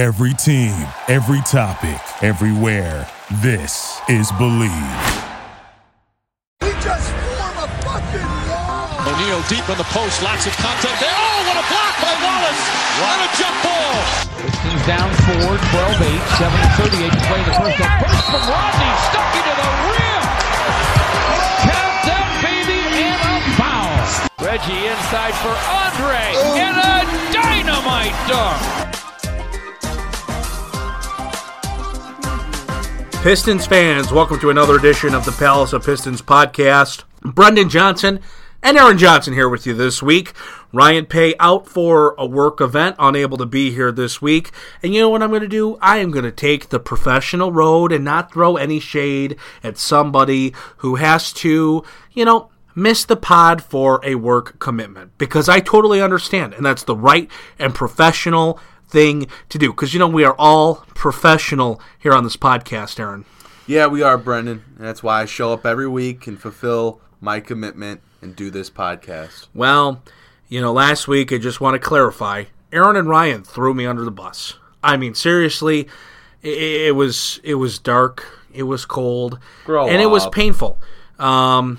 Every team, every topic, everywhere. This is Believe. We just form a fucking wall. O'Neal deep in the post, lots of contact there. Oh, what a block by Wallace! And a jump ball. Pistons down four, 12 8, 7 38 to play the first. A burst from Rodney, stuck into the rim. Count that baby and a foul. Reggie inside for Andre and a dynamite dunk. Pistons fans, welcome to another edition of the Palace of Pistons podcast. Brendan Johnson and Aaron Johnson here with you this week. Ryan Pay out for a work event, unable to be here this week. And you know what I'm going to do? I am going to take the professional road and not throw any shade at somebody who has to, you know, miss the pod for a work commitment because I totally understand. And that's the right and professional thing to do because you know we are all professional here on this podcast, Aaron. Yeah, we are, Brendan. And that's why I show up every week and fulfill my commitment and do this podcast. Well, you know, last week I just want to clarify Aaron and Ryan threw me under the bus. I mean, seriously, it, it was it was dark, it was cold, Grow and it was painful. Um,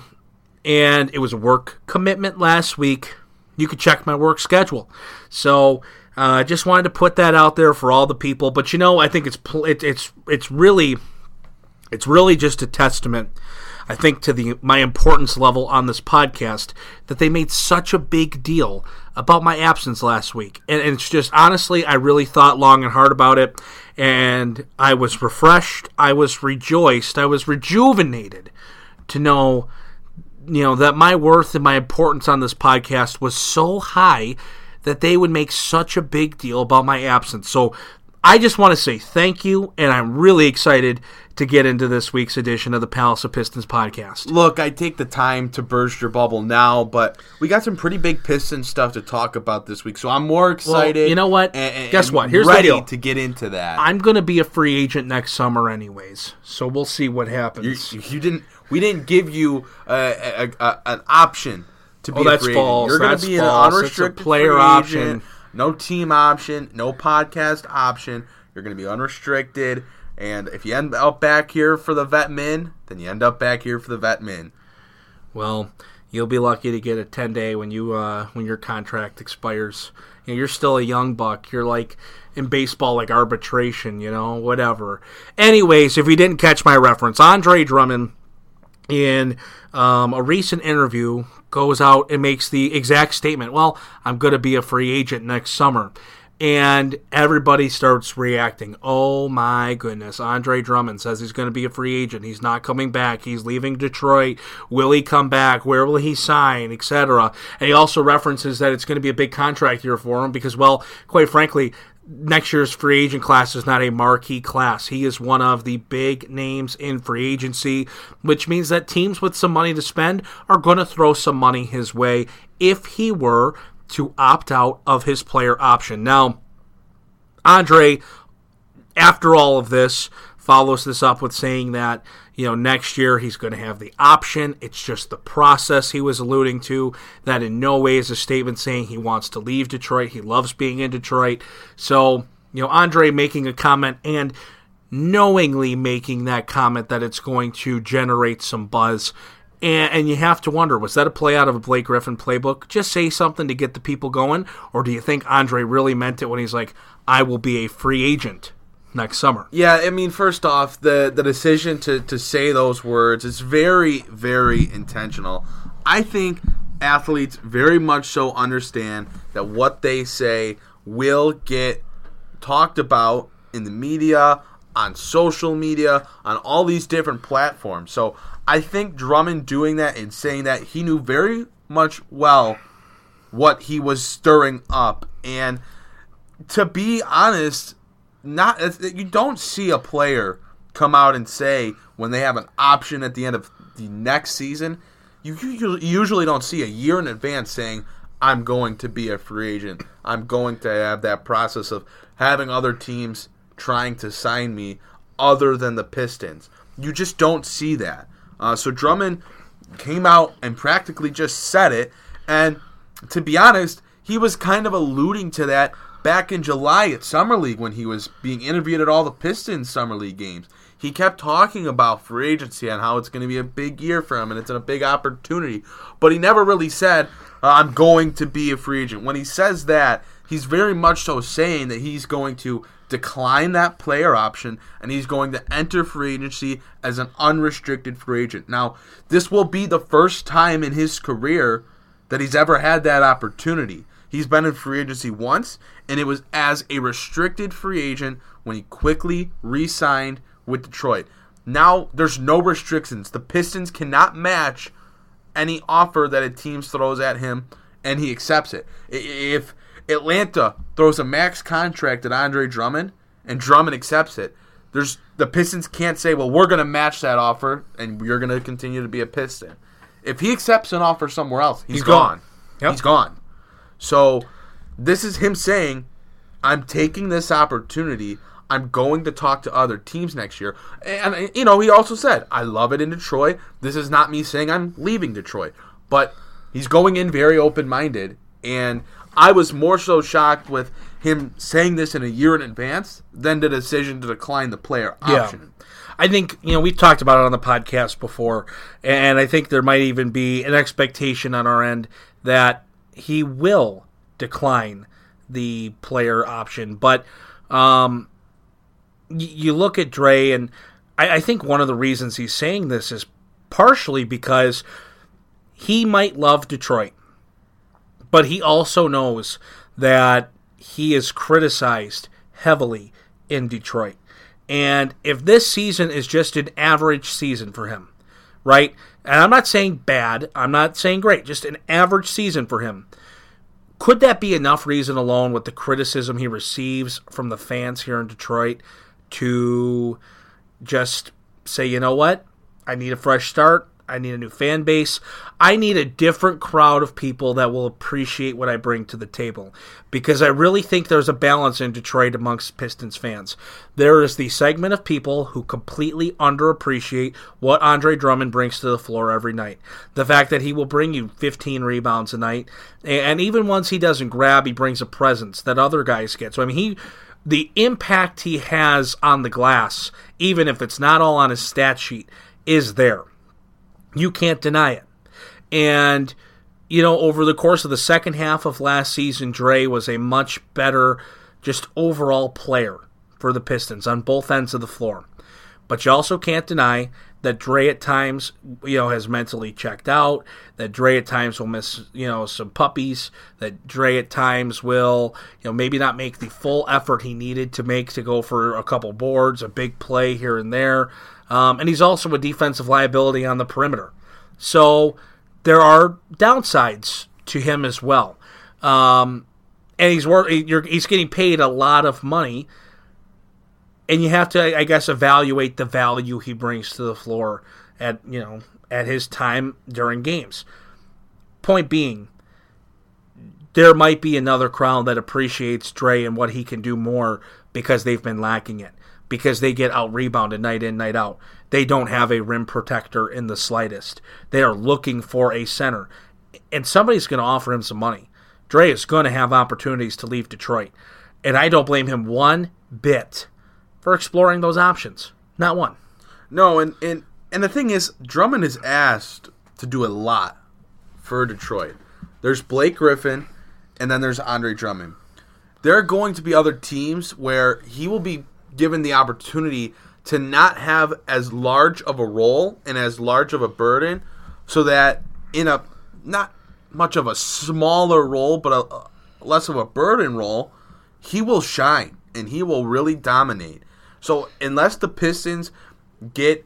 and it was a work commitment last week. You could check my work schedule. So uh, just wanted to put that out there for all the people. But you know, I think it's it, it's it's really it's really just a testament I think to the my importance level on this podcast that they made such a big deal about my absence last week. And, and it's just honestly I really thought long and hard about it and I was refreshed, I was rejoiced, I was rejuvenated to know you know that my worth and my importance on this podcast was so high that they would make such a big deal about my absence. So I just want to say thank you, and I'm really excited to get into this week's edition of the Palace of Pistons podcast. Look, I take the time to burst your bubble now, but we got some pretty big piston stuff to talk about this week, so I'm more excited. you know what? and- and- Guess what? Here's the ready deal. to get into that. I'm going to be a free agent next summer, anyways. So we'll see what you, happens. you didn't. We didn't give you a, a, a, an option to be Oh, a that's false. You're going That's to be an false. It's a unrestricted player option. No team option. No podcast option. You're going to be unrestricted. And if you end up back here for the vet min, then you end up back here for the vet min. Well, you'll be lucky to get a 10 day when you uh, when your contract expires. You know, you're still a young buck. You're like in baseball, like arbitration. You know, whatever. Anyways, if you didn't catch my reference, Andre Drummond in um, a recent interview goes out and makes the exact statement. Well, I'm going to be a free agent next summer. And everybody starts reacting. Oh my goodness. Andre Drummond says he's going to be a free agent. He's not coming back. He's leaving Detroit. Will he come back? Where will he sign? Etc. And he also references that it's going to be a big contract year for him because, well, quite frankly, next year's free agent class is not a marquee class. He is one of the big names in free agency, which means that teams with some money to spend are going to throw some money his way if he were to opt out of his player option. Now, Andre, after all of this, follows this up with saying that you know next year he's going to have the option. It's just the process he was alluding to that in no way is a statement saying he wants to leave detroit. He loves being in detroit. So you know andre making a comment and knowingly making that comment that it's going to generate some buzz. And, and you have to wonder was that a play out of a blake griffin playbook? Just say something to get the people going? Or do you think andre really meant it when he's like i will be a free agent next summer Yeah, I mean, first off, the the decision to to say those words is very very intentional. I think athletes very much so understand that what they say will get talked about in the media, on social media, on all these different platforms. So I think Drummond doing that and saying that he knew very much well what he was stirring up. And to be honest, not you don't see a player come out and say when they have an option at the end of the next season. You usually don't see a year in advance saying I'm going to be a free agent. I'm going to have that process of having other teams trying to sign me other than the Pistons. You just don't see that. Uh, so Drummond came out and practically just said it. And to be honest, he was kind of alluding to that back in July at Summer League when he was being interviewed at all the Pistons Summer League games. He kept talking about free agency and how it's going to be a big year for him and it's a big opportunity. But he never really said, uh, I'm going to be a free agent. When he says that, he's very much so saying that he's going to decline that player option and he's going to enter free agency as an unrestricted free agent. Now, this will be the first time in his career that he's ever had that opportunity. He's been in free agency once, and it was as a restricted free agent when he quickly re signed with Detroit. Now there's no restrictions. The Pistons cannot match any offer that a team throws at him, and he accepts it. If Atlanta throws a max contract at Andre Drummond and Drummond accepts it, there's the Pistons can't say, "Well, we're going to match that offer, and you're going to continue to be a Piston." If he accepts an offer somewhere else, he's, He's gone. gone. Yep. He's gone. So this is him saying, I'm taking this opportunity. I'm going to talk to other teams next year. And, you know, he also said, I love it in Detroit. This is not me saying I'm leaving Detroit. But he's going in very open minded. And I was more so shocked with him saying this in a year in advance than the decision to decline the player Yeah. option. I think you know we've talked about it on the podcast before, and I think there might even be an expectation on our end that he will decline the player option. But um, y- you look at Dre, and I, I think one of the reasons he's saying this is partially because he might love Detroit, but he also knows that he is criticized heavily in Detroit. And if this season is just an average season for him, right? And I'm not saying bad, I'm not saying great, just an average season for him. Could that be enough reason alone with the criticism he receives from the fans here in Detroit to just say, you know what? I need a fresh start. I need a new fan base. I need a different crowd of people that will appreciate what I bring to the table. Because I really think there's a balance in Detroit amongst Pistons fans. There is the segment of people who completely underappreciate what Andre Drummond brings to the floor every night. The fact that he will bring you 15 rebounds a night, and even once he doesn't grab, he brings a presence that other guys get. So, I mean, he the impact he has on the glass, even if it's not all on his stat sheet, is there. You can't deny it. And, you know, over the course of the second half of last season, Dre was a much better, just overall player for the Pistons on both ends of the floor. But you also can't deny that Dre at times, you know, has mentally checked out, that Dre at times will miss, you know, some puppies, that Dre at times will, you know, maybe not make the full effort he needed to make to go for a couple boards, a big play here and there. Um, and he's also a defensive liability on the perimeter. So there are downsides to him as well. Um, and he's wor- he's getting paid a lot of money and you have to i guess evaluate the value he brings to the floor at you know at his time during games point being there might be another crowd that appreciates Dre and what he can do more because they've been lacking it because they get out rebounded night in night out they don't have a rim protector in the slightest they are looking for a center and somebody's going to offer him some money Dre is going to have opportunities to leave Detroit and I don't blame him one bit for exploring those options. Not one. No, and, and and the thing is, Drummond is asked to do a lot for Detroit. There's Blake Griffin, and then there's Andre Drummond. There are going to be other teams where he will be given the opportunity to not have as large of a role and as large of a burden, so that in a not much of a smaller role, but a, a less of a burden role, he will shine and he will really dominate. So unless the Pistons get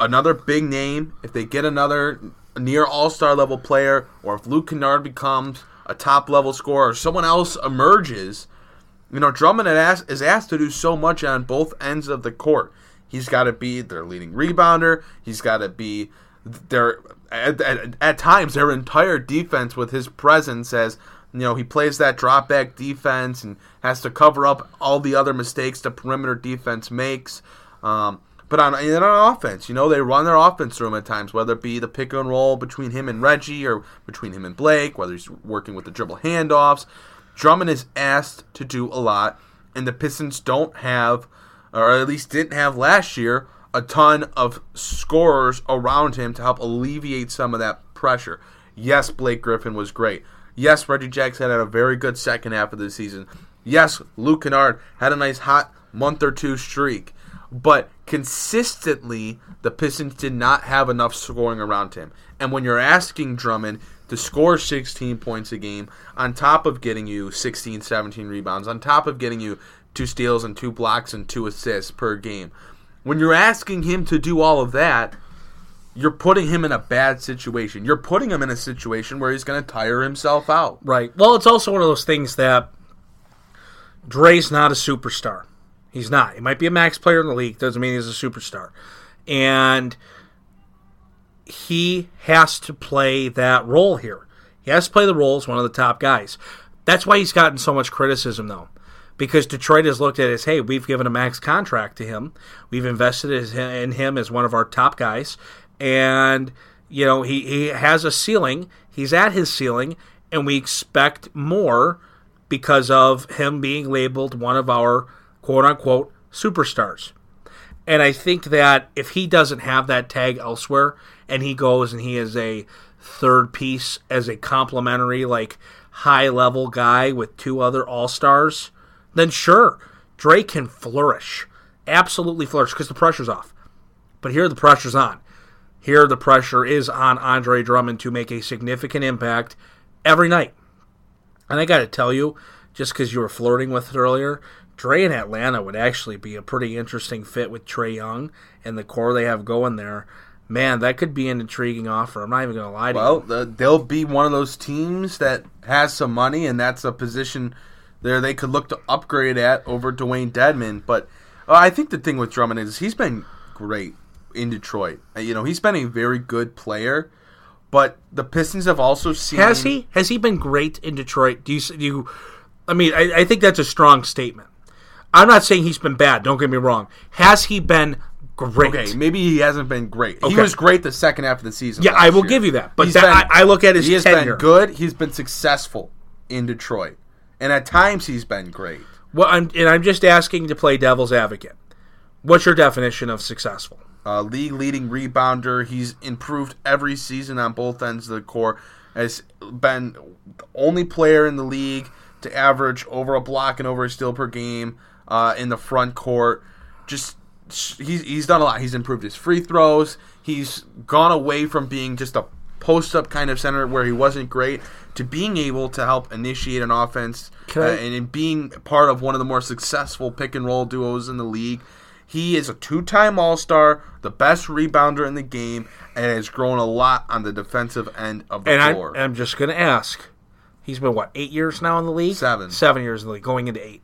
another big name, if they get another near All Star level player, or if Luke Kennard becomes a top level scorer, or someone else emerges, you know Drummond is asked to do so much on both ends of the court. He's got to be their leading rebounder. He's got to be their at, at, at times their entire defense with his presence as you know, he plays that drop back defense and has to cover up all the other mistakes the perimeter defense makes. Um, but on, on offense, you know, they run their offense through him at times, whether it be the pick and roll between him and Reggie or between him and Blake, whether he's working with the dribble handoffs. Drummond is asked to do a lot, and the Pistons don't have, or at least didn't have last year, a ton of scorers around him to help alleviate some of that pressure. Yes, Blake Griffin was great. Yes, Reggie Jackson had a very good second half of the season. Yes, Luke Kennard had a nice hot month or two streak. But consistently, the Pistons did not have enough scoring around him. And when you're asking Drummond to score 16 points a game, on top of getting you 16, 17 rebounds, on top of getting you two steals and two blocks and two assists per game, when you're asking him to do all of that, you're putting him in a bad situation. You're putting him in a situation where he's going to tire himself out. Right. Well, it's also one of those things that Dre's not a superstar. He's not. He might be a max player in the league. Doesn't mean he's a superstar. And he has to play that role here. He has to play the role as one of the top guys. That's why he's gotten so much criticism, though. Because Detroit has looked at it as, hey, we've given a max contract to him. We've invested in him as one of our top guys. And, you know, he, he has a ceiling. He's at his ceiling. And we expect more because of him being labeled one of our quote unquote superstars. And I think that if he doesn't have that tag elsewhere and he goes and he is a third piece as a complimentary, like high level guy with two other all stars, then sure, Drake can flourish. Absolutely flourish because the pressure's off. But here the pressure's on. Here the pressure is on Andre Drummond to make a significant impact every night. And I got to tell you, just because you were flirting with it earlier, Dre in Atlanta would actually be a pretty interesting fit with Trae Young and the core they have going there. Man, that could be an intriguing offer. I'm not even going to lie to well, you. Well, the, they'll be one of those teams that has some money, and that's a position there they could look to upgrade at over Dewayne Dedmon. But uh, I think the thing with Drummond is he's been great in Detroit. Uh, you know, he's been a very good player. But the Pistons have also seen. Has he? Has he been great in Detroit? Do you? Do you I mean, I, I think that's a strong statement. I'm not saying he's been bad. Don't get me wrong. Has he been great? Okay, maybe he hasn't been great. Okay. He was great the second half of the season. Yeah, I will year. give you that. But that, been, I, I, look at his he has tenure. been good. He's been successful in Detroit, and at times he's been great. Well, I'm, and I'm just asking to play devil's advocate. What's your definition of successful? Uh, league leading rebounder. He's improved every season on both ends of the court. Has been the only player in the league to average over a block and over a steal per game uh, in the front court. Just he's he's done a lot. He's improved his free throws. He's gone away from being just a post up kind of center where he wasn't great to being able to help initiate an offense uh, and in being part of one of the more successful pick and roll duos in the league. He is a two time All Star, the best rebounder in the game, and has grown a lot on the defensive end of the and floor. I, I'm just going to ask He's been what eight years now in the league? Seven. Seven years in the league, going into eight.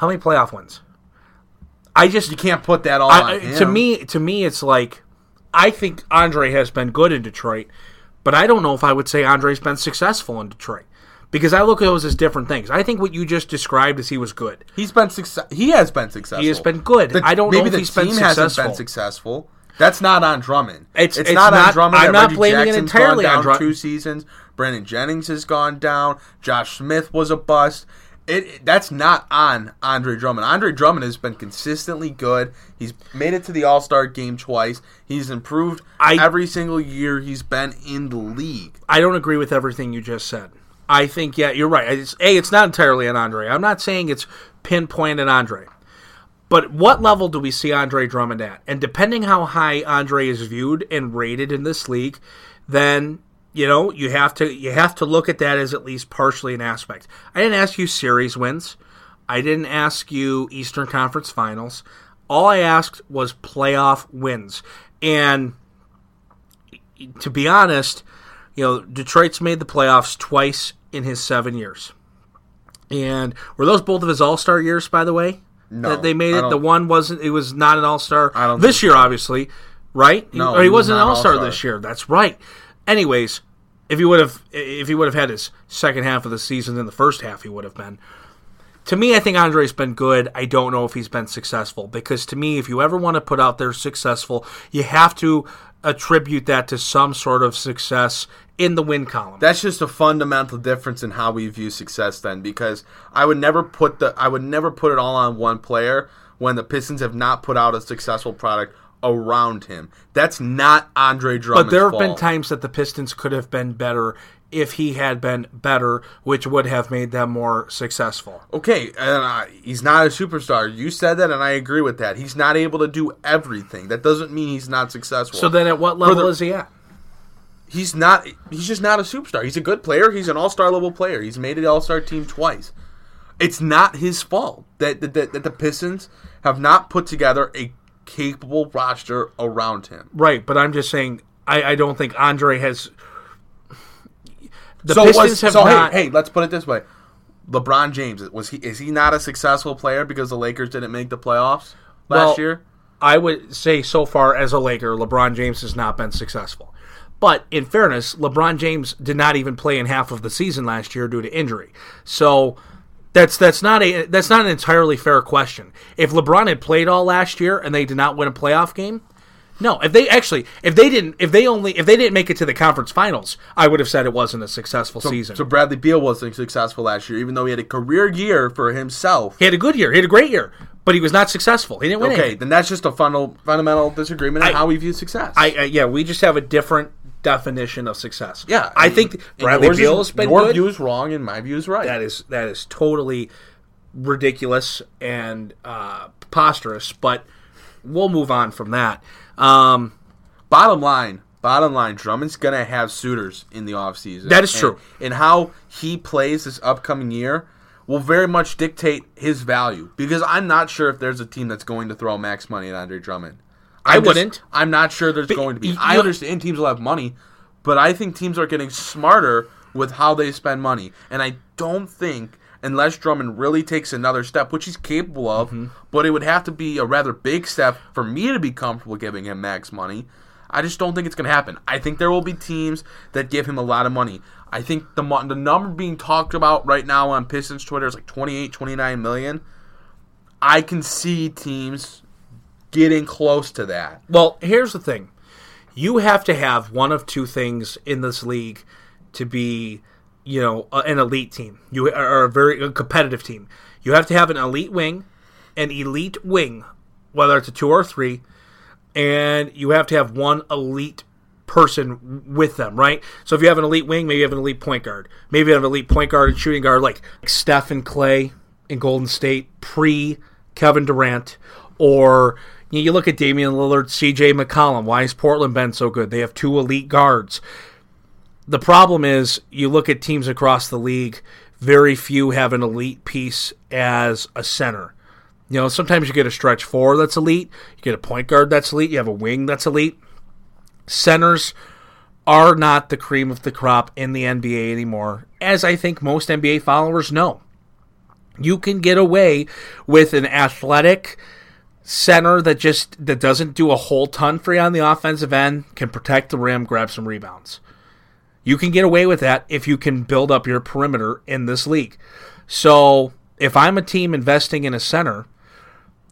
How many playoff wins? I just you can't put that all I. To me, to me, it's like I think Andre has been good in Detroit, but I don't know if I would say Andre's been successful in Detroit because I look at those as different things. I think what you just described as he was good. He's been success. He has been successful. He has been good. The, I don't maybe know if the he's team been successful. hasn't been successful. That's not on Drummond. It's, it's, it's not, not, on Drummond. I'm not Reggie blaming Jackson's it entirely on Drummond. Two seasons. Brandon Jennings has gone down. Josh Smith was a bust. It, that's not on Andre Drummond. Andre Drummond has been consistently good. He's made it to the All Star game twice. He's improved I, every single year he's been in the league. I don't agree with everything you just said. I think yeah, you're right. It's, a, it's not entirely on Andre. I'm not saying it's pinpointed Andre. But what level do we see Andre Drummond at? And depending how high Andre is viewed and rated in this league, then you know you have to you have to look at that as at least partially an aspect. I didn't ask you series wins. I didn't ask you Eastern Conference Finals. All I asked was playoff wins. And to be honest, you know, Detroit's made the playoffs twice in his seven years. And were those both of his All Star years, by the way? No, that they made it. The one wasn't. It was not an All Star. I don't this year, so. obviously, right? No, or he, he was wasn't an All Star All-Star. this year. That's right. Anyways, if he would have, if he would have had his second half of the season in the first half, he would have been. to me, I think Andre's been good. I don't know if he's been successful because to me, if you ever want to put out there successful, you have to attribute that to some sort of success in the win column. That's just a fundamental difference in how we view success then because I would never put the I would never put it all on one player when the Pistons have not put out a successful product around him. That's not Andre Drummond's but there have fault. been times that the Pistons could have been better if he had been better, which would have made them more successful. Okay, and uh, he's not a superstar. You said that, and I agree with that. He's not able to do everything. That doesn't mean he's not successful. So then, at what level the- is he at? he's not. He's just not a superstar. He's a good player. He's an all-star level player. He's made an all-star team twice. It's not his fault that that, that, that the Pistons have not put together a capable roster around him. Right, but I'm just saying, I, I don't think Andre has. The so Pistons was, have so not. hey, hey, let's put it this way: LeBron James was he is he not a successful player because the Lakers didn't make the playoffs last Well, year? I would say so far as a Laker, LeBron James has not been successful. But in fairness, LeBron James did not even play in half of the season last year due to injury. So that's that's not a that's not an entirely fair question. If LeBron had played all last year and they did not win a playoff game, no. If they actually if they didn't if they only if they didn't make it to the conference finals, I would have said it wasn't a successful season. So Bradley Beal wasn't successful last year, even though he had a career year for himself. he had a good year. He had a great year, but he was not successful. He didn't win Okay, anything. then that's just a fundamental fundamental disagreement on I- how we view success. I, I yeah, we just have a different definition of success. yeah, I mean, think Bradley Beal has been your good. view is wrong and my view is right. That is that is totally ridiculous and uh, preposterous. But we'll move on from that. Um, Bottom line, bottom line, Drummond's gonna have suitors in the offseason. That is And- true. And how he plays this upcoming year will very much dictate his value. Because I'm not sure if there's a team that's going to throw max money at Andre Drummond. I just- wouldn't. I'm not sure there's going to be. I understand teams will have money, but I think teams are getting smarter with how they spend money. And I don't think unless Drummond really takes another step, which he's capable of, Mm-hmm. but it would have to be a rather big step for me to be comfortable giving him max money. I just don't think it's going to happen. I think there will be teams that give him a lot of money. I think the the number being talked about right now on Pistons Twitter is like 28, 29 million. I can see teams getting close to that. well, here's the thing: you have to have one of two things in this league to be, you know, an elite team. You are a very a competitive team. You have to have an elite wing, an elite wing, whether it's a two or a three, and you have to have one elite person with them, right? So if you have an elite wing, maybe you have an elite point guard. Maybe you have an elite point guard and shooting guard like Steph and Klay in Golden State pre Kevin Durant, or you, look at Damian Lillard, CJ McCollum. Why has Portland been so good? They have two elite guards. The problem is you look at teams across the league, very few have an elite piece as a center. You know, sometimes you get a stretch four that's elite, you get a point guard that's elite, you have a wing that's elite. Centers are not the cream of the crop in the NBA anymore, as I think most NBA followers know. You can get away with an athletic center that just that doesn't do a whole ton for you on the offensive end, can protect the rim, grab some rebounds. You can get away with that if you can build up your perimeter in this league. So, if I'm a team investing in a center,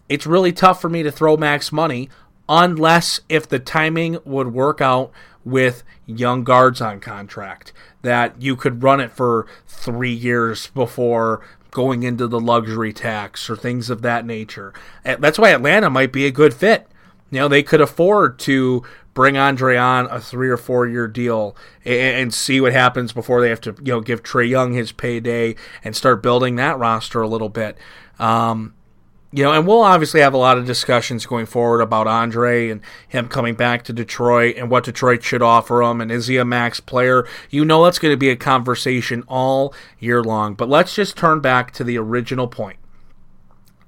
it's really tough for me to throw max money unless if the timing would work out with young guards on contract that you could run it for 3 years before going into the luxury tax or things of that nature. That's why Atlanta might be a good fit. You know, they could afford to bring Andre on a three or four year deal and, and see what happens before they have to, you know, give Trae Young his payday and start building that roster a little bit. Um, you know, and we'll obviously have a lot of discussions going forward about Andre and him coming back to Detroit and what Detroit should offer him and is he a max player? You know, that's going to be a conversation all year long. But let's just turn back to the original point.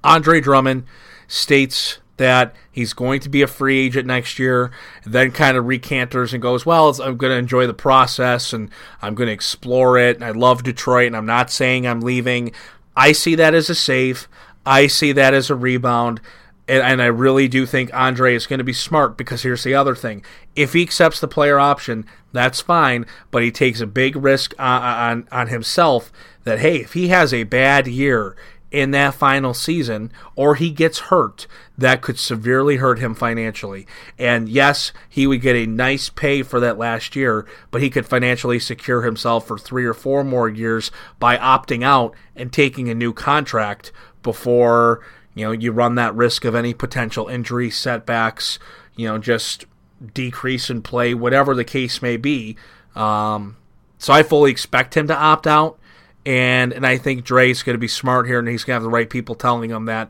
Andre Drummond states that he's going to be a free agent next year, then kind of recanters and goes, Well, I'm going to enjoy the process and I'm going to explore it. And I love Detroit, and I'm not saying I'm leaving. I see that as a save, I see that as a rebound. And, and I really do think Andre is going to be smart because here's the other thing. If he accepts the player option, that's fine, but he takes a big risk on, on, on himself that, hey, if he has a bad year in that final season or he gets hurt, that could severely hurt him financially. And yes, he would get a nice pay for that last year, but he could financially secure himself for three or four more years by opting out and taking a new contract before you know you run that risk of any potential injury setbacks you know just decrease in play whatever the case may be. Um, so i fully expect him to opt out and and i think dre's going to be smart here and he's going to have the right people telling him that.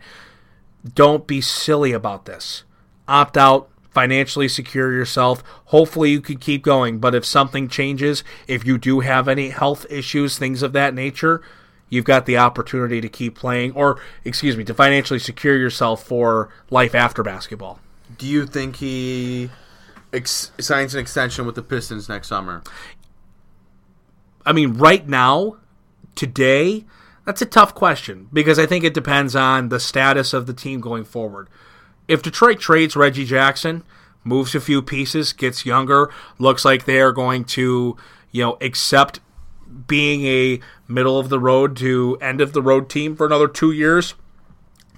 Don't be silly about this. Opt out financially secure yourself. Hopefully you can keep going but if something changes if you do have any health issues things of that nature you've got the opportunity to keep playing, or excuse me, to financially secure yourself for life after basketball. Do you think he ex- signs an extension with the Pistons next summer? I mean, right now, today, that's a tough question because I think it depends on the status of the team going forward. If Detroit trades Reggie Jackson, moves a few pieces, gets younger, looks like they are going to, you know, accept being a middle of the road to end of the road team for another two years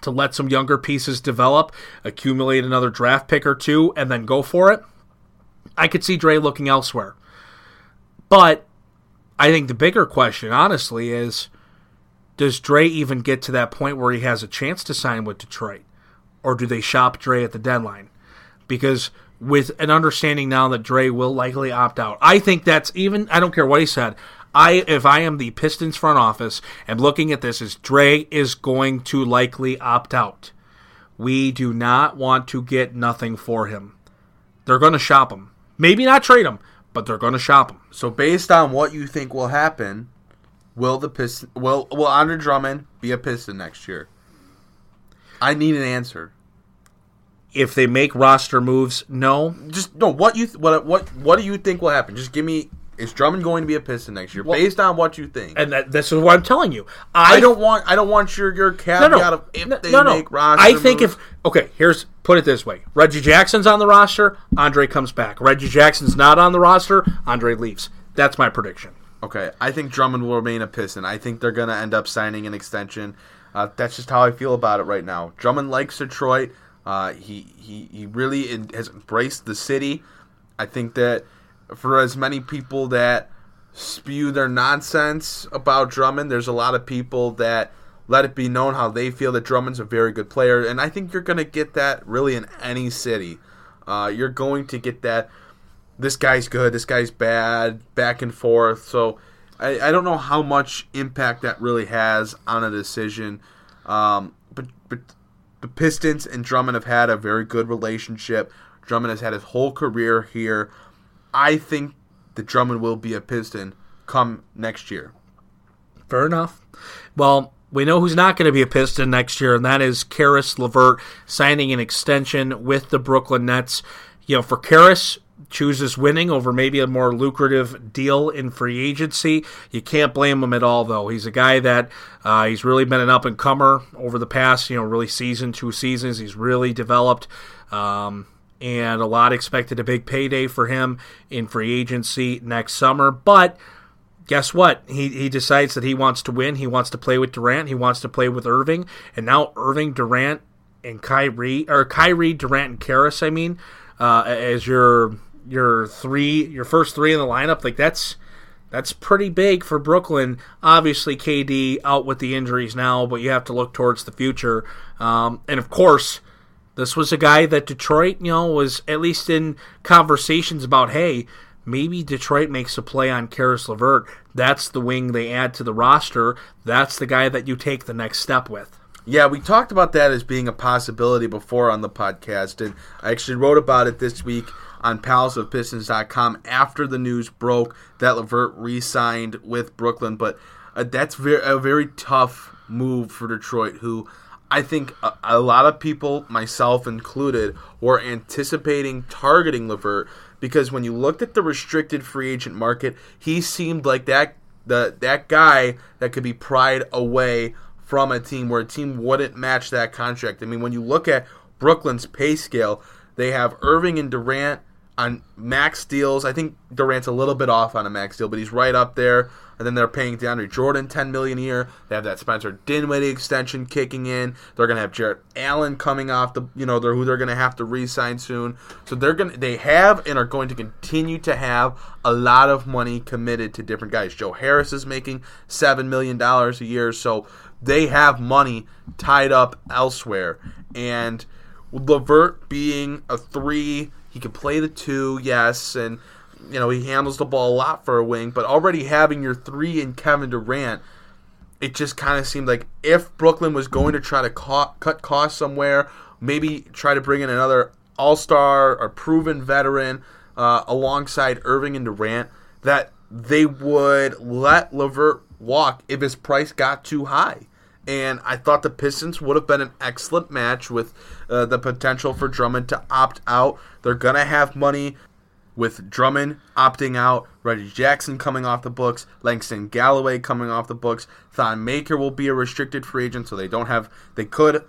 to let some younger pieces develop, accumulate another draft pick or two, and then go for it. I could see Dre looking elsewhere. But I think the bigger question, honestly, is does Dre even get to that point where he has a chance to sign with Detroit? Or do they shop Dre at the deadline? Because with an understanding now that Dre will likely opt out, I think that's even, I don't care what he said, I if I am the Pistons front office and looking at this is Dre is going to likely opt out. We do not want to get nothing for him. They're going to shop him. Maybe not trade him, but they're going to shop him. So based on what you think will happen, will the Piston will will Andre Drummond be a Piston next year? I need an answer. If they make roster moves, no. Just no. What you th- what what what do you think will happen? Just give me is Drummond going to be a Piston next year, Well- based on what you think? And that, this is what I'm telling you. I, I don't want. I don't want your your no, caveat no, of if no, they no, no. make roster. I think moves. if okay, here's put it this way: Reggie Jackson's on the roster, Andre comes back. Reggie Jackson's not on the roster, Andre leaves. That's my prediction. Okay, I think Drummond will remain a Piston. I think they're going to end up signing an extension. Uh, that's just how I feel about it right now. Drummond likes Detroit. Uh, he he he really has embraced the city. I think that for as many people that spew their nonsense about Drummond, there's a lot of people that let it be known how they feel that Drummond's a very good player, and I think you're going to get that really in any city. Uh, you're going to get that this guy's good, this guy's bad, back and forth. So I, I don't know how much impact that really has on a decision. Um, but but the Pistons and Drummond have had a very good relationship. Drummond has had his whole career here. I think that Drummond will be a Piston come next year. Fair enough. Well, we know who's not going to be a Piston next year, and that is Caris Levert signing an extension with the Brooklyn Nets. You know, for Caris, chooses winning over maybe a more lucrative deal in free agency. You can't blame him at all, though. He's a guy that uh, he's really been an up and comer over the past, you know, really season, two seasons. He's really developed. Um, and a lot expected a big payday for him in free agency next summer. But guess what? He, he decides that he wants to win. He wants to play with Durant. He wants to play with Irving. And now Irving, Durant, and Kyrie, or Kyrie, Durant, and Caris, I mean, uh, as your your three, your first three in the lineup, like that's that's pretty big for Brooklyn. Obviously, KD out with the injuries now, but you have to look towards the future. Um, and of course, this was a guy that Detroit, you know, was at least in conversations about, hey, maybe Detroit makes a play on Caris Levert. That's the wing they add to the roster. That's the guy that you take the next step with. Yeah, we talked about that as being a possibility before on the podcast, and I actually wrote about it this week on palaceofpistons.com after the news broke that Levert re-signed with Brooklyn. But uh, that's a very tough move for Detroit, who I think a, a lot of people, myself included, were anticipating targeting Levert because when you looked at the restricted free agent market, he seemed like that the that guy that could be pried away from a team where a team wouldn't match that contract. I mean, when you look at Brooklyn's pay scale, they have Irving and Durant on max deals. I think Durant's a little bit off on a max deal, but he's right up there. And then they're paying DeAndre Jordan ten million a year. They have that Spencer Dinwiddie extension kicking in. They're gonna have Jarrett Allen coming off the you know they're who they're gonna have to re-sign soon. So they're gonna they have and are going to continue to have a lot of money committed to different guys. Joe Harris is making seven million dollars a year, so they have money tied up elsewhere. And Levert being a three, he can play the two, yes, and you know he handles the ball a lot for a wing. But already having your three in Kevin Durant, it just kind of seemed like if Brooklyn was going to try to cut costs somewhere, maybe try to bring in another All Star or proven veteran uh, alongside Irving and Durant, that they would let Levert walk if his price got too high and I thought the Pistons would have been an excellent match with uh, the potential for Drummond to opt out. They're going to have money with Drummond opting out, Reggie Jackson coming off the books, Langston Galloway coming off the books. Thon Maker will be a restricted free agent, so they don't have, they could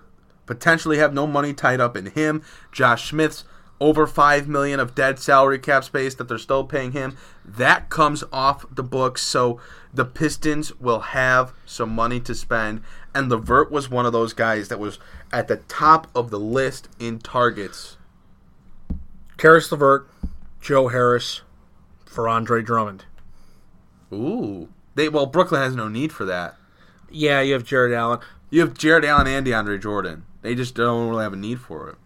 potentially have no money tied up in him. Josh Smith's over five million of dead salary cap space that they're still paying him. That comes off the books, so the Pistons will have some money to spend. And Levert was one of those guys that was at the top of the list in targets. Caris LeVert, Joe Harris, for Andre Drummond. Ooh, they well Brooklyn has no need for that. Yeah, you have Jarrett Allen. You have Jarrett Allen and DeAndre Jordan. They just don't really have a need for it.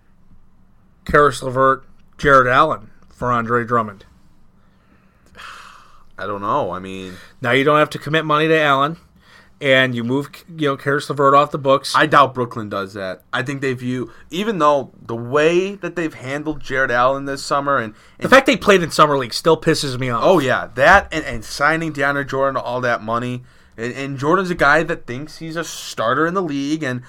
Caris LeVert, Jarrett Allen for Andre Drummond. I don't know. I mean, Now you don't have to commit money to Allen, and you move you know Caris LeVert off the books. I doubt Brooklyn does that. I think they view, even though the way that they've handled Jarrett Allen this summer and, the fact they played in summer league still pisses me off. oh yeah, that and, and signing DeAndre Jordan to all that money, and, and Jordan's a guy that thinks he's a starter in the league, and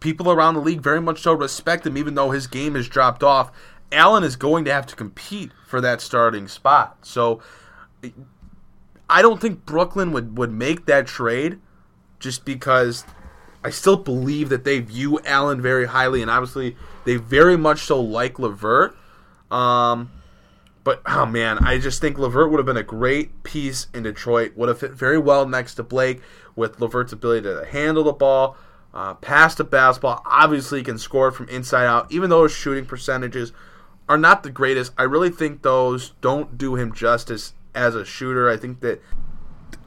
people around the league very much so respect him, even though his game has dropped off. Allen is going to have to compete for that starting spot, so I don't think Brooklyn would, would make that trade just because I still believe that they view Allen very highly, and obviously they very much so like Levert. Um, but oh man, I just think Levert would have been a great piece in Detroit. Would have fit very well next to Blake with Levert's ability to handle the ball, uh, pass the basketball. Obviously, can score from inside out, even though his shooting percentages are not the greatest. I really think those don't do him justice as a shooter. I think that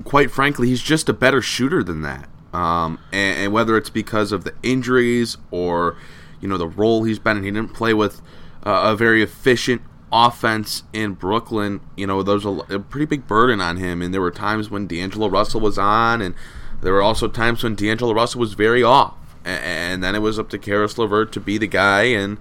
quite frankly, he's just a better shooter than that. Um, and, and, whether it's because of the injuries or you know the role he's been in, he didn't play with uh, a very efficient offense in Brooklyn. You know, there was a, a, pretty big burden on him, and there were times when D'Angelo Russell was on, and there were also times when D'Angelo Russell was very off, and, and then it was up to Caris LeVert to be the guy and.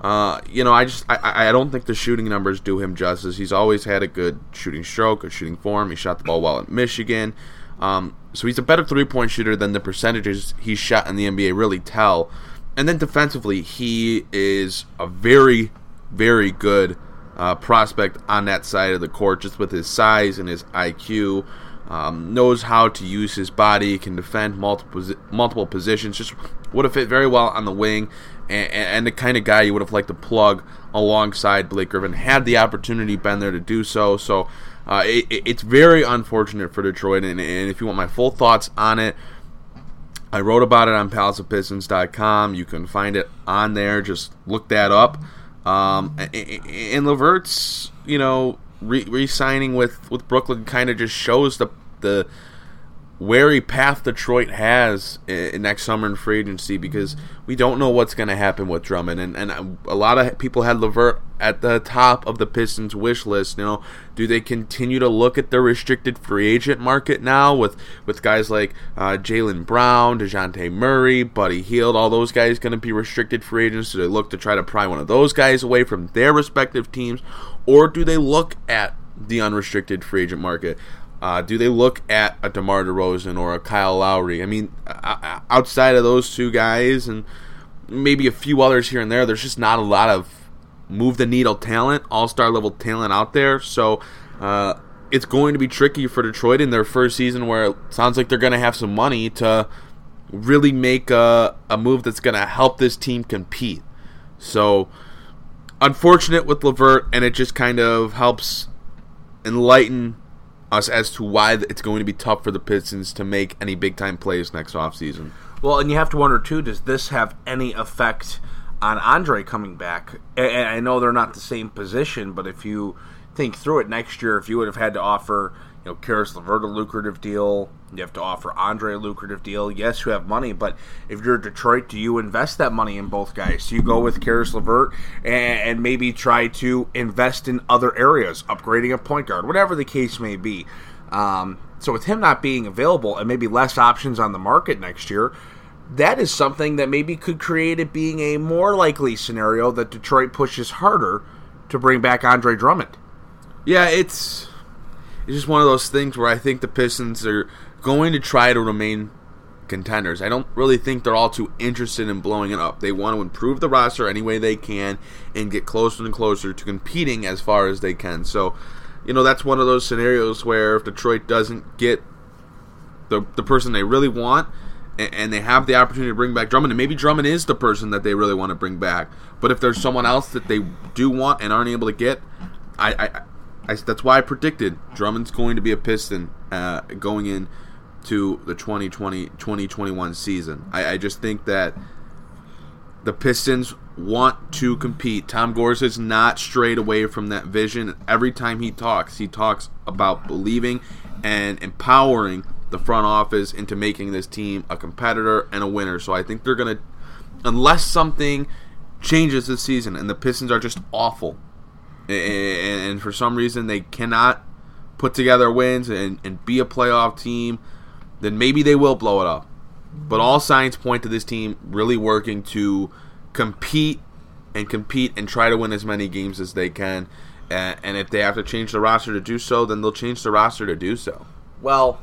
Uh, you know, I just I, I don't think the shooting numbers do him justice. He's always had a good shooting stroke, a shooting form. He shot the ball well at Michigan, um, so he's a better three point shooter than the percentages he's shot in the NBA really tell. And then defensively, he is a very, very good uh, prospect on that side of the court, just with his size and his IQ. Um, knows how to use his body, can defend multiple multiple positions. Just would have fit very well on the wing, and, and, the kind of guy you would have liked to plug alongside Blake Griffin had the opportunity been there to do so. So uh, it, it's very unfortunate for Detroit. And, and, if you want my full thoughts on it, I wrote about it on palaceofpistons.com. You can find it on there. Just look that up. Um, and, and Levert's, you know, re signing with, with Brooklyn kind of just shows the the wary path Detroit has in next summer in free agency because we don't know what's going to happen with Drummond. And, and a lot of people had Levert at the top of the Pistons wish list. You know, do they continue to look at the restricted free agent market now with, with guys like uh, Jaylen Brown, DeJounte Murray, Buddy Hield, all those guys going to be restricted free agents? Do they look to try to pry one of those guys away from their respective teams? Or do they look at the unrestricted free agent market? Uh, do they look at a DeMar DeRozan or a Kyle Lowry? I mean, outside of those two guys and maybe a few others here and there, there's just not a lot of move the needle talent, all star level talent out there. So uh, it's going to be tricky for Detroit in their first season where it sounds like they're going to have some money to really make a, a move that's going to help this team compete. So unfortunate with Levert, and it just kind of helps enlighten us as to why it's going to be tough for the Pistons to make any big time plays next offseason. Well, and you have to wonder too: Does this have any effect on Andre coming back? I know they're not the same position, but if you think through it, next year, if you would have had to offer, you know, Caris LeVert a lucrative deal, you have to offer Andre a lucrative deal. Yes, you have money, but if you're Detroit, do you invest that money in both guys? Do you go with Caris LeVert and, and maybe try to invest in other areas, upgrading a point guard, whatever the case may be? Um, so with him not being available and maybe less options on the market next year, that is something that maybe could create it being a more likely scenario that Detroit pushes harder to bring back Andre Drummond. Yeah, it's it's just one of those things where I think the Pistons are going to try to remain contenders. I don't really think they're all too interested in blowing it up. They want to improve the roster any way they can and get closer and closer to competing as far as they can. So, you know, that's one of those scenarios where if Detroit doesn't get the the person they really want and, and they have the opportunity to bring back Drummond, and maybe Drummond is the person that they really want to bring back. But if there's someone else that they do want and aren't able to get, I, I, I that's why I predicted Drummond's going to be a Piston uh, going in to the 2020 2021 season. I, I just think that the Pistons want to compete. Tom Gores is not strayed away from that vision. Every time he talks, he talks about believing and empowering the front office into making this team a competitor and a winner. So I think they're going to, unless something changes this season and the Pistons are just awful, and, for some reason they cannot put together wins and, and be a playoff team, then maybe they will blow it up. But all signs point to this team really working to compete and compete and try to win as many games as they can. And if they have to change the roster to do so, then they'll change the roster to do so. Well,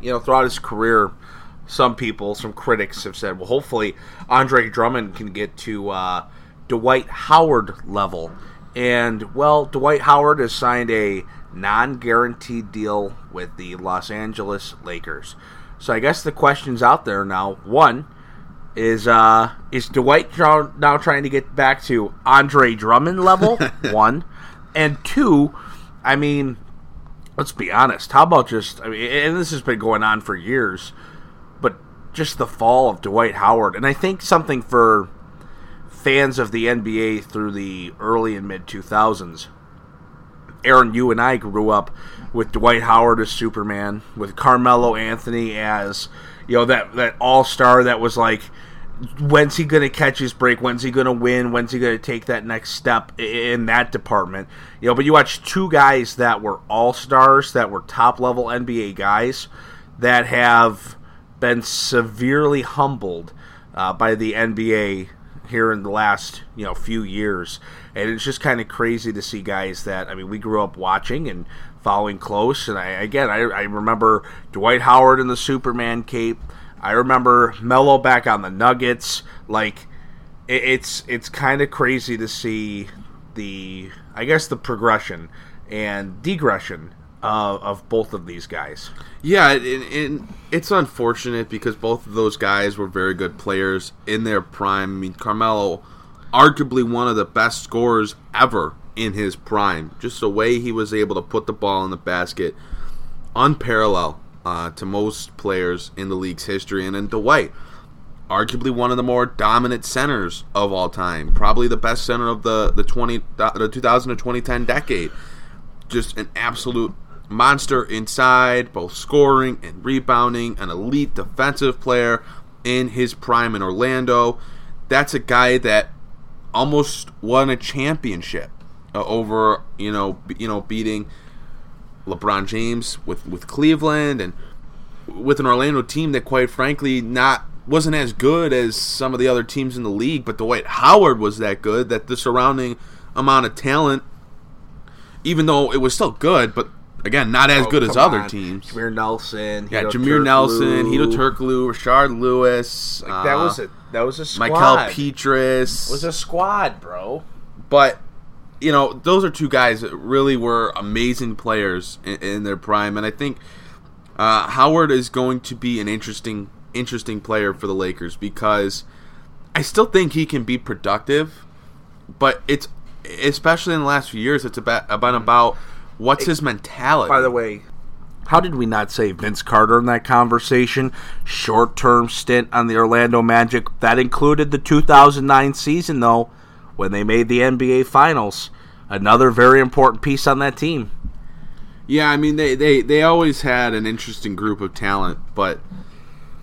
you know, throughout his career, some people, some critics have said, well, hopefully Andre Drummond can get to uh, Dwight Howard level. And, well, Dwight Howard has signed a non guaranteed deal with the Los Angeles Lakers. So I guess the question's out there now. One, is uh is Dwight now trying to get back to Andre Drummond level? one. And two, I mean, let's be honest. How about just I mean, and this has been going on for years, but just the fall of Dwight Howard, and I think something for fans of the NBA through the early and mid two thousands. Aaron, you and I grew up with Dwight Howard as Superman, with Carmelo Anthony as you know that that all star that was like when's he to catch his break? When's he to win? When's he to take that next step in that department? You know, but you watch two guys that were all stars, that were top level NBA guys, that have been severely humbled uh, by the NBA here in the last you know few years, and it's just kind of crazy to see guys that I mean we grew up watching and following close. And I again I, I remember Dwight Howard in the Superman cape. I remember Melo back on the Nuggets. Like it, it's it's kind of crazy to see the I guess the progression and degression of, of both of these guys. Yeah, it, it's unfortunate because both of those guys were very good players in their prime. I mean, Carmelo, arguably one of the best scorers ever in his prime. Just the way he was able to put the ball in the basket, unparalleled uh, to most players in the league's history. And then Dwight, arguably one of the more dominant centers of all time, probably the best center of the the twenty the 2000 to 2010 decade. Just an absolute monster inside, both scoring and rebounding, an elite defensive player in his prime in Orlando. That's a guy that almost won a championship uh, over you know you know beating LeBron James with with Cleveland and with an Orlando team that quite frankly not wasn't as good as some of the other teams in the league, but Dwight Howard was that good that the surrounding amount of talent even though it was still good, but again, not as oh, good as other teams. Jameer Nelson, yeah, Jameer Nelson, Hedo Turkoglu, Rashard Lewis. Like, that uh, was a that was a squad. Michael Pietrus it was a squad, bro. But you know, those are two guys that really were amazing players in, in their prime, and I think uh, Howard is going to be an interesting, interesting player for the Lakers because I still think he can be productive, but it's especially in the last few years, it's about about about what's his mentality. By the way, how did we not say Vince Carter in that conversation? Short term stint on the Orlando Magic. That included the 2009 season, though, when they made the NBA Finals. Another very important piece on that team. Yeah, I mean they, they, they always had an interesting group of talent, but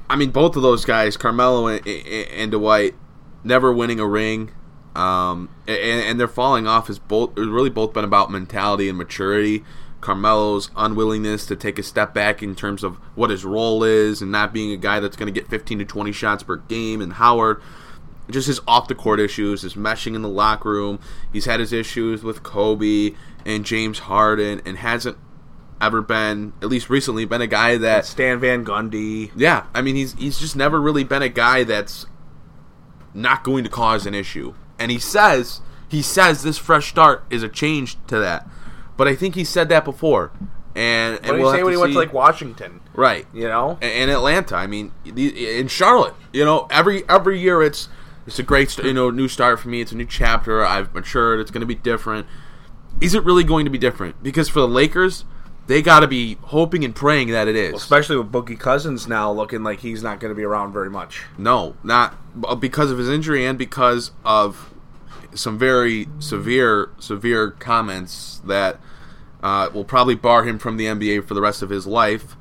I mean both of those guys, Carmelo and, and Dwight, never winning a ring, um, and, and they're falling off. Has both really both been about mentality and maturity. Carmelo's unwillingness to take a step back in terms of what his role is and not being a guy that's going to get 15 to 20 shots per game, and Howard just his off the court issues, his meshing in the locker room. He's had his issues with Kobe and James Harden, and hasn't ever been, at least recently, been a guy that Stan Van Gundy. Yeah, I mean he's he's just never really been a guy that's not going to cause an issue. And he says he says this fresh start is a change to that. But I think he said that before. And, and What did we'll he say when he went to like Washington? right You know, in Atlanta. I mean, the- in Charlotte. You know, every every year it's it's a great you know new start for me. It's a new chapter. I've matured. It's going to be different. Is it really going to be different? Because for the Lakers, they got to be hoping and praying that it is. especially with Boogie Cousins now looking like he's not going to be around very much. No, not because of his injury and because of some very severe, severe comments that uh, will probably bar him from the NBA for the rest of his life.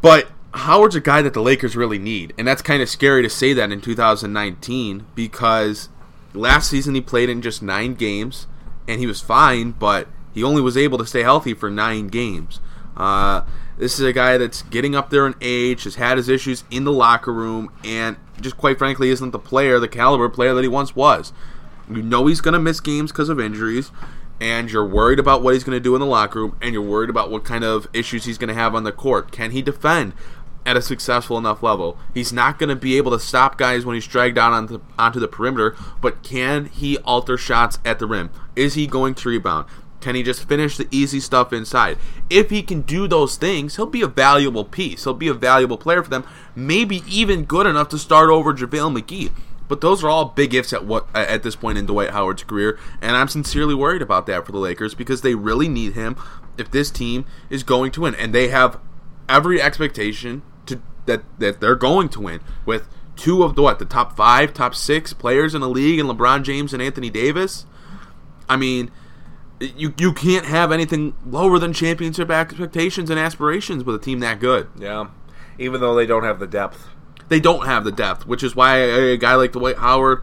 But Howard's a guy that the Lakers really need, and that's kind of scary to say that in 2019 because last season he played in just nine games and he was fine, but he only was able to stay healthy for nine games. Uh, this is a guy that's getting up there in age, has had his issues in the locker room, and just quite frankly isn't the player, the caliber player that he once was. You know he's going to miss games because of injuries, and you're worried about what he's going to do in the locker room, and you're worried about what kind of issues he's going to have on the court. Can he defend at a successful enough level? He's not going to be able to stop guys when he's dragged out onto, onto the perimeter, but can he alter shots at the rim? Is he going to rebound? Can he just finish the easy stuff inside? If he can do those things, he'll be a valuable piece. He'll be a valuable player for them. Maybe even good enough to start over JaVale McGee. But those are all big ifs at what at this point in Dwight Howard's career, and I'm sincerely worried about that for the Lakers because they really need him if this team is going to win, and they have every expectation to that that they're going to win with two of the what the top five, top six players in the league, and LeBron James and Anthony Davis. I mean, you you can't have anything lower than championship expectations and aspirations with a team that good. Yeah, even though they don't have the depth. They don't have the depth, which is why a, guy like Dwight Howard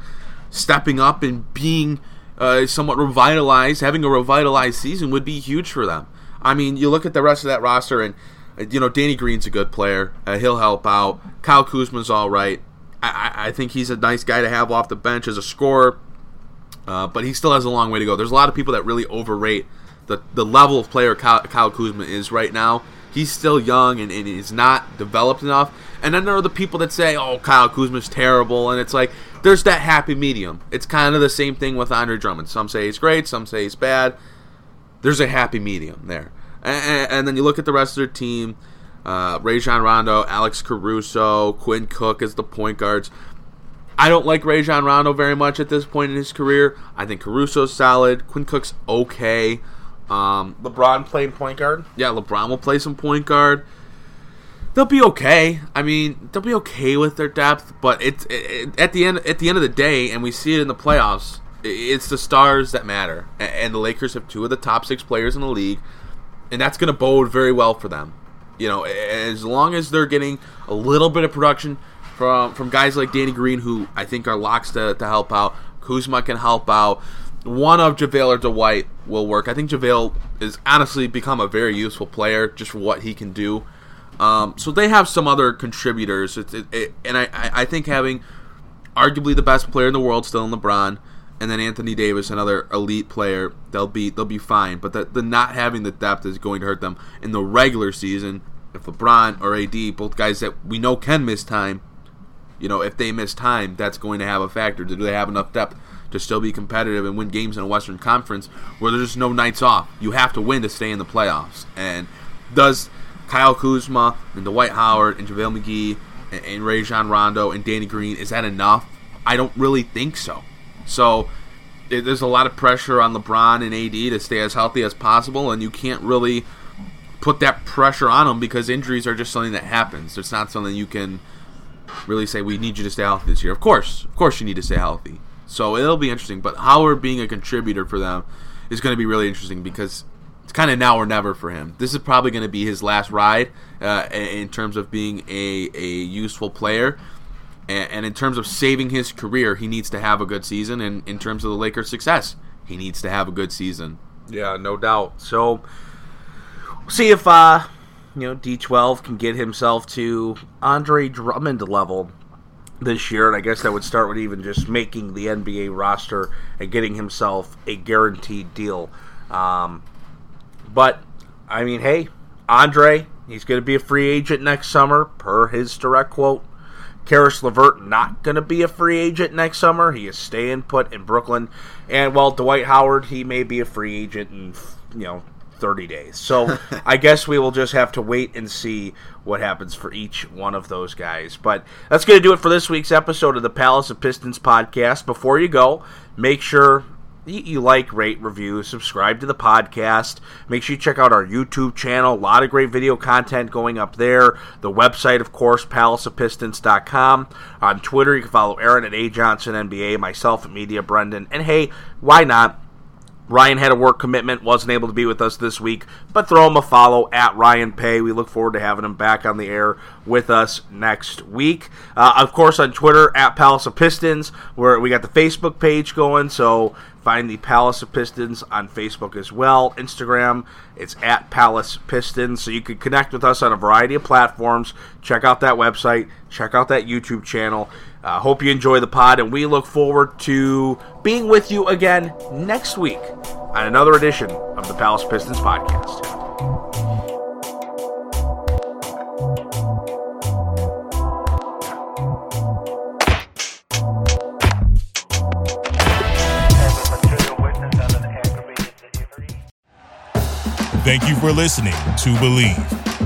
stepping up and being uh, somewhat revitalized, having a revitalized season would be huge for them. I mean, you look at the rest of that roster, and uh, you know Danny Green's a good player. Uh, he'll help out. Kyle Kuzma's all right. I, I think he's a nice guy to have off the bench as a scorer. Uh, but he still has a long way to go. There's a lot of people that really overrate the, the level of player Kyle, Kyle Kuzma is right now. He's still young and, and is not developed enough. And then there are the people that say, oh, Kyle Kuzma's terrible. And it's like, there's that happy medium. It's kind of the same thing with Andre Drummond. Some say he's great, some say he's bad. There's a happy medium there. And, and then you look at the rest of their team uh, Rajon Rondo, Alex Caruso, Quinn Cook as the point guards. I don't like Rajon Rondo very much at this point in his career. I think Caruso's solid. Quinn Cook's okay. Um, LeBron playing point guard. yeah, LeBron will play some point guard. They'll be okay. I mean, they'll be okay with their depth, but it's it, at the end at the end of the day, and we see it in the playoffs. It's the stars that matter, and the Lakers have two of the top six players in the league, and that's going to bode very well for them. You know, as long as they're getting a little bit of production from from guys like Danny Green, who I think are locks to, to help out. Kuzma can help out. One of JaVale or Dwight will work. I think JaVale has honestly become a very useful player just for what he can do. Um, so they have some other contributors, it, it, and I, I I think having arguably the best player in the world still in LeBron, and then Anthony Davis, another elite player, they'll be they'll be fine. But the, the not having the depth is going to hurt them in the regular season. If LeBron or AD, both guys that we know can miss time, you know, if they miss time, that's going to have a factor. Do they have enough depth to still be competitive and win games in a Western Conference where there's just no nights off? You have to win to stay in the playoffs. And does Kyle Kuzma and Dwight Howard and JaVale McGee and, and Rajon Rondo and Danny Green, is that enough? I don't really think so. So there's a lot of pressure on LeBron and AD to stay as healthy as possible, and you can't really put that pressure on them because injuries are just something that happens. It's not something you can really say we need you to stay healthy this year. Of course, of course, you need to stay healthy. So it'll be interesting. But Howard being a contributor for them is going to be really interesting because it's kind of now or never for him. This is probably going to be his last ride uh, in terms of being a, a useful player. And, and in terms of saving his career, he needs to have a good season. And in terms of the Lakers' success, he needs to have a good season. Yeah, no doubt. So, see if uh, you know D12 can get himself to Andre Drummond level this year, and I guess that would start with even just making the NBA roster and getting himself a guaranteed deal. Um, but I mean, hey, Andre, he's going to be a free agent next summer, per his direct quote. Caris LeVert not going to be a free agent next summer. He is staying put in Brooklyn. And while Dwight Howard, he may be a free agent in you know 30 days. So I guess we will just have to wait and see what happens for each one of those guys. But that's going to do it for this week's episode of the Palace of Pistons podcast. Before you go, make sure you like, rate, review, subscribe to the podcast. Make sure you check out our YouTube channel. A lot of great video content going up there. The website, of course, palaceofpistons.com. On Twitter, you can follow Aaron at A Johnson NBA, myself at Media Brendan. And hey, why not? Ryan had a work commitment, wasn't able to be with us this week, but throw him a follow at Ryan Pay. We look forward to having him back on the air with us next week. Uh, of course, on Twitter at Palace of Pistons, where we got the Facebook page going, so find the Palace of Pistons on Facebook as well. Instagram, it's at Palace Pistons, so you can connect with us on a variety of platforms. Check out that website, check out that YouTube channel. Uh, hope you enjoy the pod, and we look forward to being with you again next week on another edition of the Palace Pistons podcast. Thank you for listening to Bleav.